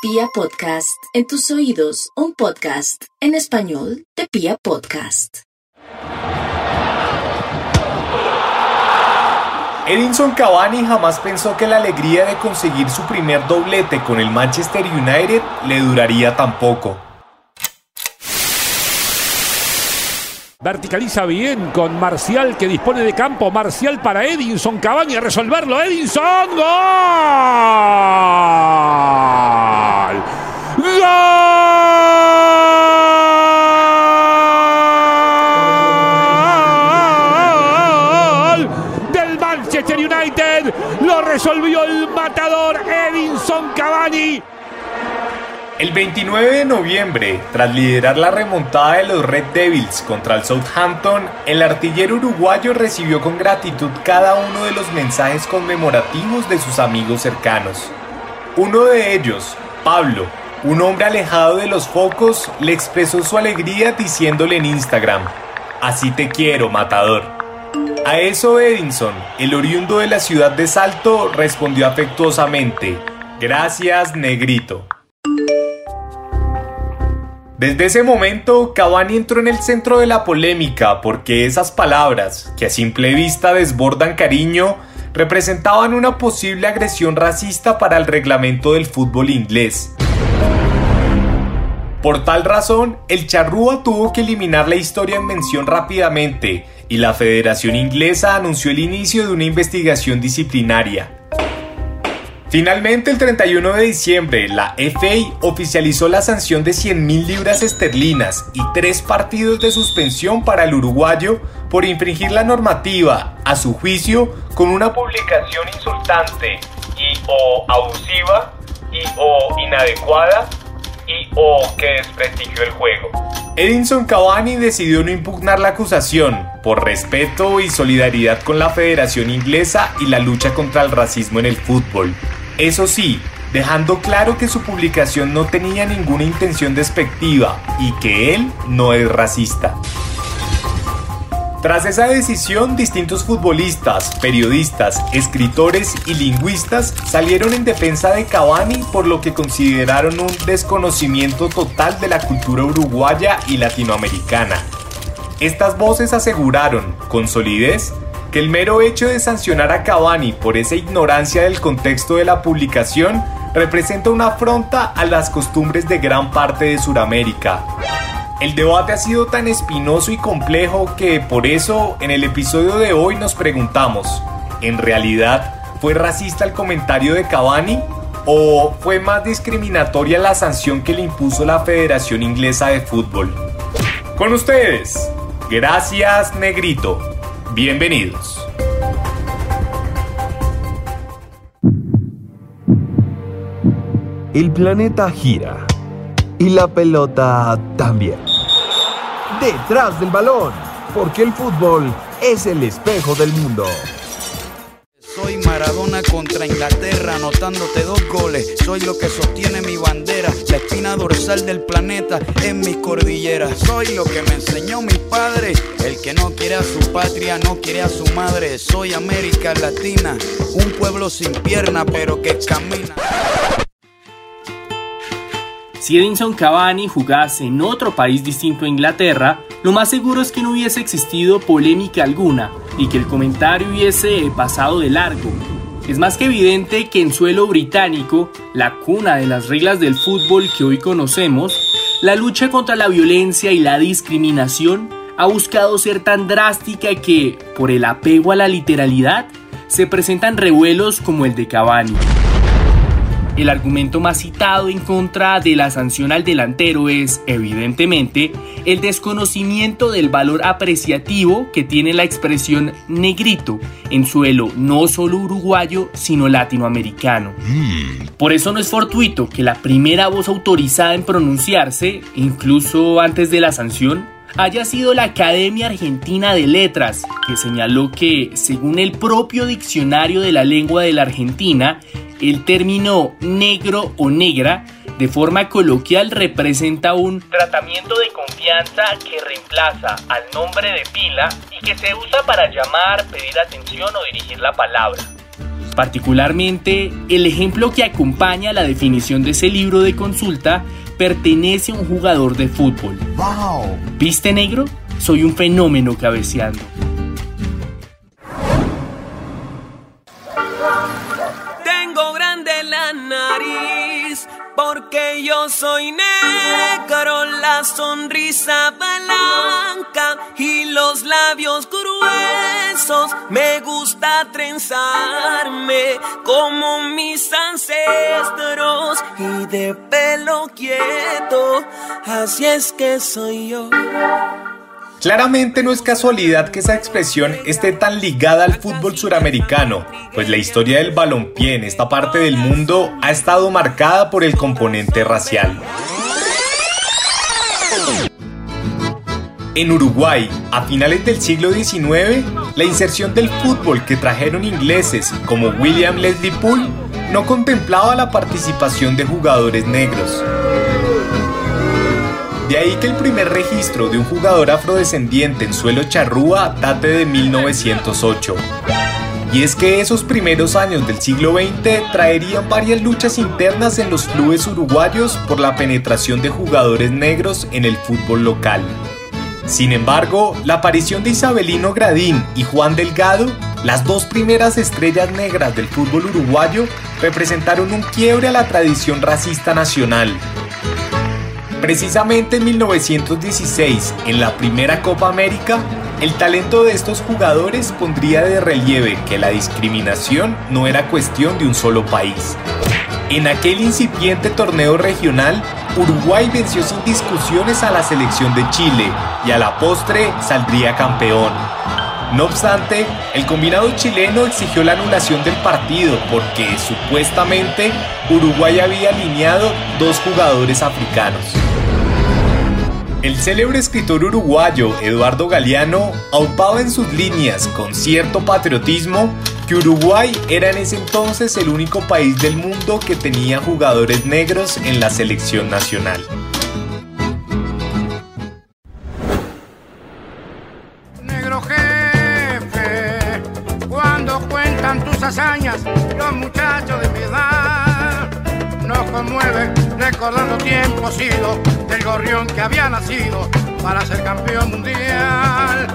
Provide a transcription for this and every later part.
Pia Podcast, en tus oídos, un podcast en español de Pia Podcast. Edinson Cavani jamás pensó que la alegría de conseguir su primer doblete con el Manchester United le duraría tan poco. Verticaliza bien con Marcial que dispone de campo. Marcial para Edinson Cavani a resolverlo. Edinson. ¡Gol! 29 de noviembre, tras liderar la remontada de los Red Devils contra el Southampton, el artillero uruguayo recibió con gratitud cada uno de los mensajes conmemorativos de sus amigos cercanos. Uno de ellos, Pablo, un hombre alejado de los focos, le expresó su alegría diciéndole en Instagram, Así te quiero, matador. A eso Edinson, el oriundo de la ciudad de Salto, respondió afectuosamente, Gracias, negrito. Desde ese momento, Cavani entró en el centro de la polémica porque esas palabras, que a simple vista desbordan cariño, representaban una posible agresión racista para el reglamento del fútbol inglés. Por tal razón, el charrúa tuvo que eliminar la historia en mención rápidamente y la Federación Inglesa anunció el inicio de una investigación disciplinaria. Finalmente, el 31 de diciembre, la FA oficializó la sanción de 100.000 libras esterlinas y tres partidos de suspensión para el uruguayo por infringir la normativa, a su juicio, con una publicación insultante y o abusiva y o inadecuada y o que desprestigió el juego. Edinson Cavani decidió no impugnar la acusación por respeto y solidaridad con la Federación Inglesa y la lucha contra el racismo en el fútbol. Eso sí, dejando claro que su publicación no tenía ninguna intención despectiva y que él no es racista. Tras esa decisión, distintos futbolistas, periodistas, escritores y lingüistas salieron en defensa de Cavani por lo que consideraron un desconocimiento total de la cultura uruguaya y latinoamericana. Estas voces aseguraron, con solidez, que el mero hecho de sancionar a Cavani por esa ignorancia del contexto de la publicación representa una afronta a las costumbres de gran parte de Sudamérica. El debate ha sido tan espinoso y complejo que por eso en el episodio de hoy nos preguntamos, ¿en realidad fue racista el comentario de Cavani? ¿O fue más discriminatoria la sanción que le impuso la Federación Inglesa de Fútbol? Con ustedes, gracias Negrito. Bienvenidos. El planeta gira y la pelota también. Detrás del balón, porque el fútbol es el espejo del mundo. Maradona contra Inglaterra, anotándote dos goles. Soy lo que sostiene mi bandera, la espina dorsal del planeta en mis cordilleras. Soy lo que me enseñó mi padre. El que no quiere a su patria, no quiere a su madre. Soy América Latina, un pueblo sin pierna, pero que camina. Si Edinson Cavani jugase en otro país distinto a Inglaterra, lo más seguro es que no hubiese existido polémica alguna y que el comentario hubiese pasado de largo. Es más que evidente que en suelo británico, la cuna de las reglas del fútbol que hoy conocemos, la lucha contra la violencia y la discriminación ha buscado ser tan drástica que, por el apego a la literalidad, se presentan revuelos como el de Cavani. El argumento más citado en contra de la sanción al delantero es, evidentemente, el desconocimiento del valor apreciativo que tiene la expresión negrito en suelo no solo uruguayo, sino latinoamericano. Por eso no es fortuito que la primera voz autorizada en pronunciarse, incluso antes de la sanción, haya sido la Academia Argentina de Letras, que señaló que, según el propio diccionario de la lengua de la Argentina, el término negro o negra de forma coloquial representa un tratamiento de confianza que reemplaza al nombre de pila y que se usa para llamar, pedir atención o dirigir la palabra. Particularmente, el ejemplo que acompaña la definición de ese libro de consulta pertenece a un jugador de fútbol. ¿Viste negro? Soy un fenómeno cabeceando. Nariz porque yo soy negro, la sonrisa blanca y los labios gruesos. Me gusta trenzarme como mis ancestros y de pelo quieto, así es que soy yo. Claramente no es casualidad que esa expresión esté tan ligada al fútbol suramericano, pues la historia del balompié en esta parte del mundo ha estado marcada por el componente racial. En Uruguay, a finales del siglo XIX, la inserción del fútbol que trajeron ingleses como William Leslie Poole no contemplaba la participación de jugadores negros. De ahí que el primer registro de un jugador afrodescendiente en suelo charrúa date de 1908. Y es que esos primeros años del siglo XX traerían varias luchas internas en los clubes uruguayos por la penetración de jugadores negros en el fútbol local. Sin embargo, la aparición de Isabelino Gradín y Juan Delgado, las dos primeras estrellas negras del fútbol uruguayo, representaron un quiebre a la tradición racista nacional, Precisamente en 1916, en la primera Copa América, el talento de estos jugadores pondría de relieve que la discriminación no era cuestión de un solo país. En aquel incipiente torneo regional, Uruguay venció sin discusiones a la selección de Chile y a la postre saldría campeón. No obstante, el combinado chileno exigió la anulación del partido porque supuestamente Uruguay había alineado dos jugadores africanos. El célebre escritor uruguayo Eduardo Galeano aupaba en sus líneas con cierto patriotismo que Uruguay era en ese entonces el único país del mundo que tenía jugadores negros en la selección nacional. Negro jefe, cuando cuentan tus hazañas, los muchachos de mi edad nos conmueven recordando tiempos idos del gorrión que había nacido para ser campeón mundial.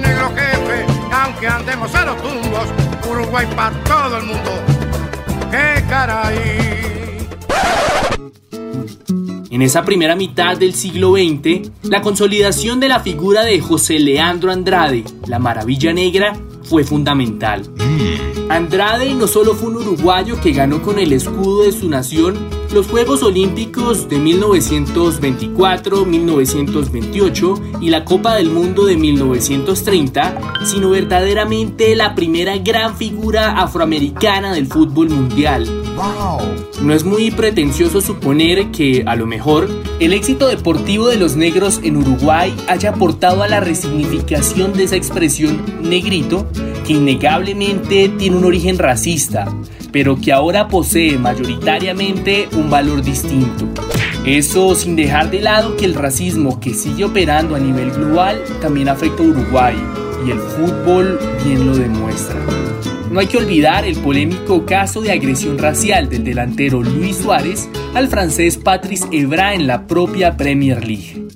Negro jefe, aunque andemos a los tumbos, Uruguay para todo el mundo. ¡Qué caray! En esa primera mitad del siglo XX, la consolidación de la figura de José Leandro Andrade, la maravilla negra, fue fundamental. Andrade no solo fue un uruguayo que ganó con el escudo de su nación los Juegos Olímpicos de 1924, 1928 y la Copa del Mundo de 1930, sino verdaderamente la primera gran figura afroamericana del fútbol mundial. No es muy pretencioso suponer que, a lo mejor, el éxito deportivo de los negros en Uruguay haya aportado a la resignificación de esa expresión negrito, que innegablemente tiene un origen racista, pero que ahora posee mayoritariamente un valor distinto. Eso sin dejar de lado que el racismo que sigue operando a nivel global también afecta a Uruguay y el fútbol bien lo demuestra. No hay que olvidar el polémico caso de agresión racial del delantero Luis Suárez al francés Patrice Evra en la propia Premier League.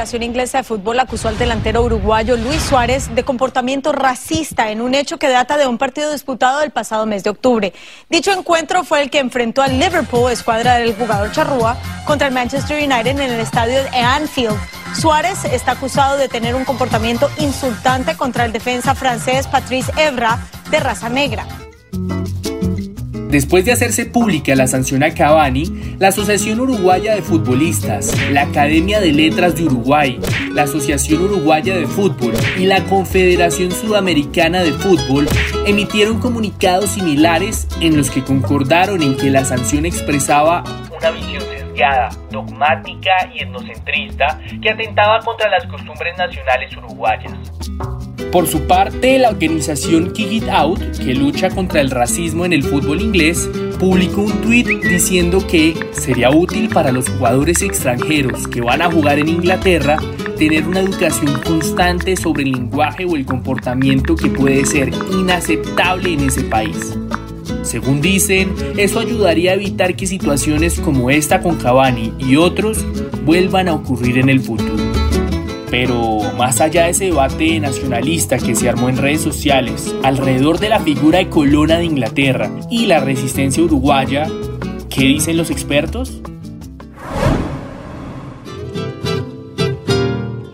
Federación Inglesa de Fútbol acusó al delantero uruguayo Luis Suárez de comportamiento racista en un hecho que data de un partido disputado el pasado mes de octubre. Dicho encuentro fue el que enfrentó al Liverpool, escuadra del jugador charrúa, contra el Manchester United en el estadio de Anfield. Suárez está acusado de tener un comportamiento insultante contra el defensa francés Patrice Evra, de raza negra. Después de hacerse pública la sanción a Cavani, la Asociación Uruguaya de Futbolistas, la Academia de Letras de Uruguay, la Asociación Uruguaya de Fútbol y la Confederación Sudamericana de Fútbol emitieron comunicados similares en los que concordaron en que la sanción expresaba una visión sesgada, dogmática y etnocentrista que atentaba contra las costumbres nacionales uruguayas. Por su parte, la organización Kick It Out, que lucha contra el racismo en el fútbol inglés, publicó un tweet diciendo que sería útil para los jugadores extranjeros que van a jugar en Inglaterra tener una educación constante sobre el lenguaje o el comportamiento que puede ser inaceptable en ese país. Según dicen, eso ayudaría a evitar que situaciones como esta con Cavani y otros vuelvan a ocurrir en el futuro. Pero más allá de ese debate nacionalista que se armó en redes sociales alrededor de la figura de Colona de Inglaterra y la resistencia uruguaya, ¿qué dicen los expertos?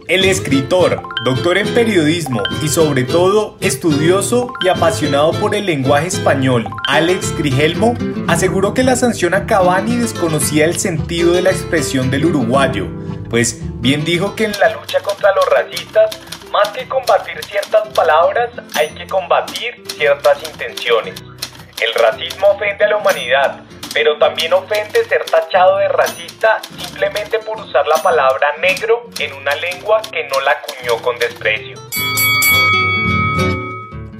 El escritor, doctor en periodismo y sobre todo estudioso y apasionado por el lenguaje español, Alex Grigelmo, aseguró que la sanción a Cavani desconocía el sentido de la expresión del uruguayo, pues bien dijo que en la lucha contra los racistas, más que combatir ciertas palabras, hay que combatir ciertas intenciones. El racismo ofende a la humanidad, pero también ofende ser tachado de racista simplemente por usar la palabra negro en una lengua que no la acuñó con desprecio.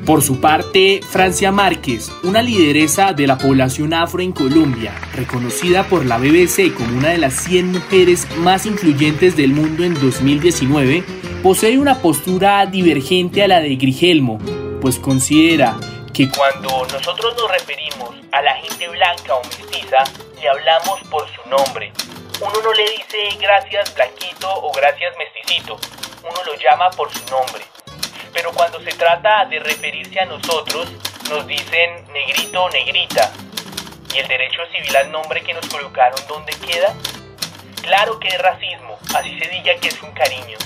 Por su parte, Francia Márquez, una lideresa de la población afro en Colombia, reconocida por la BBC como una de las 100 mujeres más influyentes del mundo en 2019, posee una postura divergente a la de Grigelmo, pues considera que cuando nosotros nos referimos a la gente blanca o mestiza, le hablamos por su nombre. Uno no le dice gracias blanquito o gracias mesticito, uno lo llama por su nombre. Pero cuando se trata de referirse a nosotros, nos dicen negrito o negrita. ¿Y el derecho civil al nombre que nos colocaron dónde queda? Claro que es racismo, así se diga que es un cariño.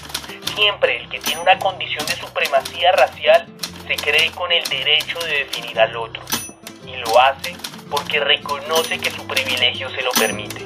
Siempre el que tiene una condición de supremacía racial se cree con el derecho de definir al otro y lo hace porque reconoce que su privilegio se lo permite.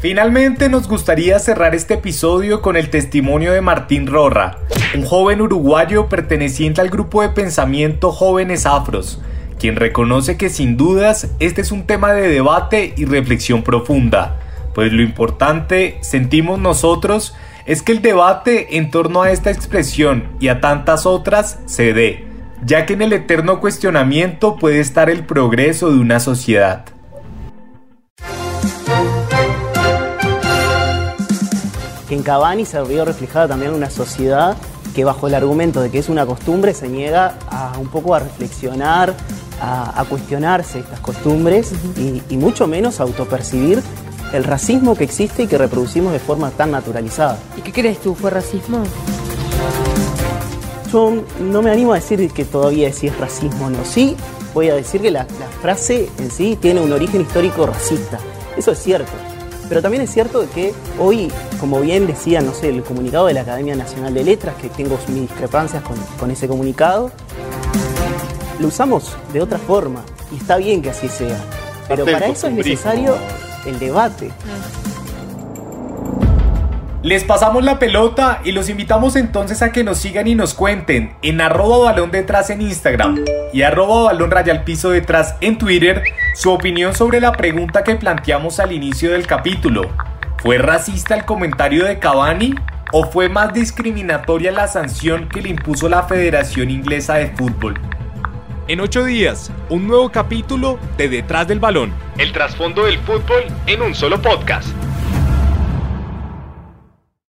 Finalmente nos gustaría cerrar este episodio con el testimonio de Martín Rorra, un joven uruguayo perteneciente al grupo de pensamiento Jóvenes Afros, quien reconoce que sin dudas este es un tema de debate y reflexión profunda, pues lo importante, sentimos nosotros, es que el debate en torno a esta expresión y a tantas otras se dé, ya que en el eterno cuestionamiento puede estar el progreso de una sociedad. Que en Cavani se vio reflejada también una sociedad que bajo el argumento de que es una costumbre se niega a un poco a reflexionar, a, a cuestionarse estas costumbres y, y mucho menos a autopercibir el racismo que existe y que reproducimos de forma tan naturalizada. ¿Y qué crees tú? ¿Fue racismo? Yo no me animo a decir que todavía si es racismo o no. Sí, voy a decir que la, la frase en sí tiene un origen histórico racista. Eso es cierto. Pero también es cierto que hoy, como bien decía, no sé, el comunicado de la Academia Nacional de Letras, que tengo mis discrepancias con, con ese comunicado, lo usamos de otra forma. Y está bien que así sea. Pero para eso es necesario el debate. Les pasamos la pelota y los invitamos entonces a que nos sigan y nos cuenten en arroba balón detrás en Instagram y arroba balón raya al piso detrás en Twitter su opinión sobre la pregunta que planteamos al inicio del capítulo. ¿Fue racista el comentario de Cavani o fue más discriminatoria la sanción que le impuso la Federación Inglesa de Fútbol? En ocho días, un nuevo capítulo de Detrás del Balón. El trasfondo del fútbol en un solo podcast.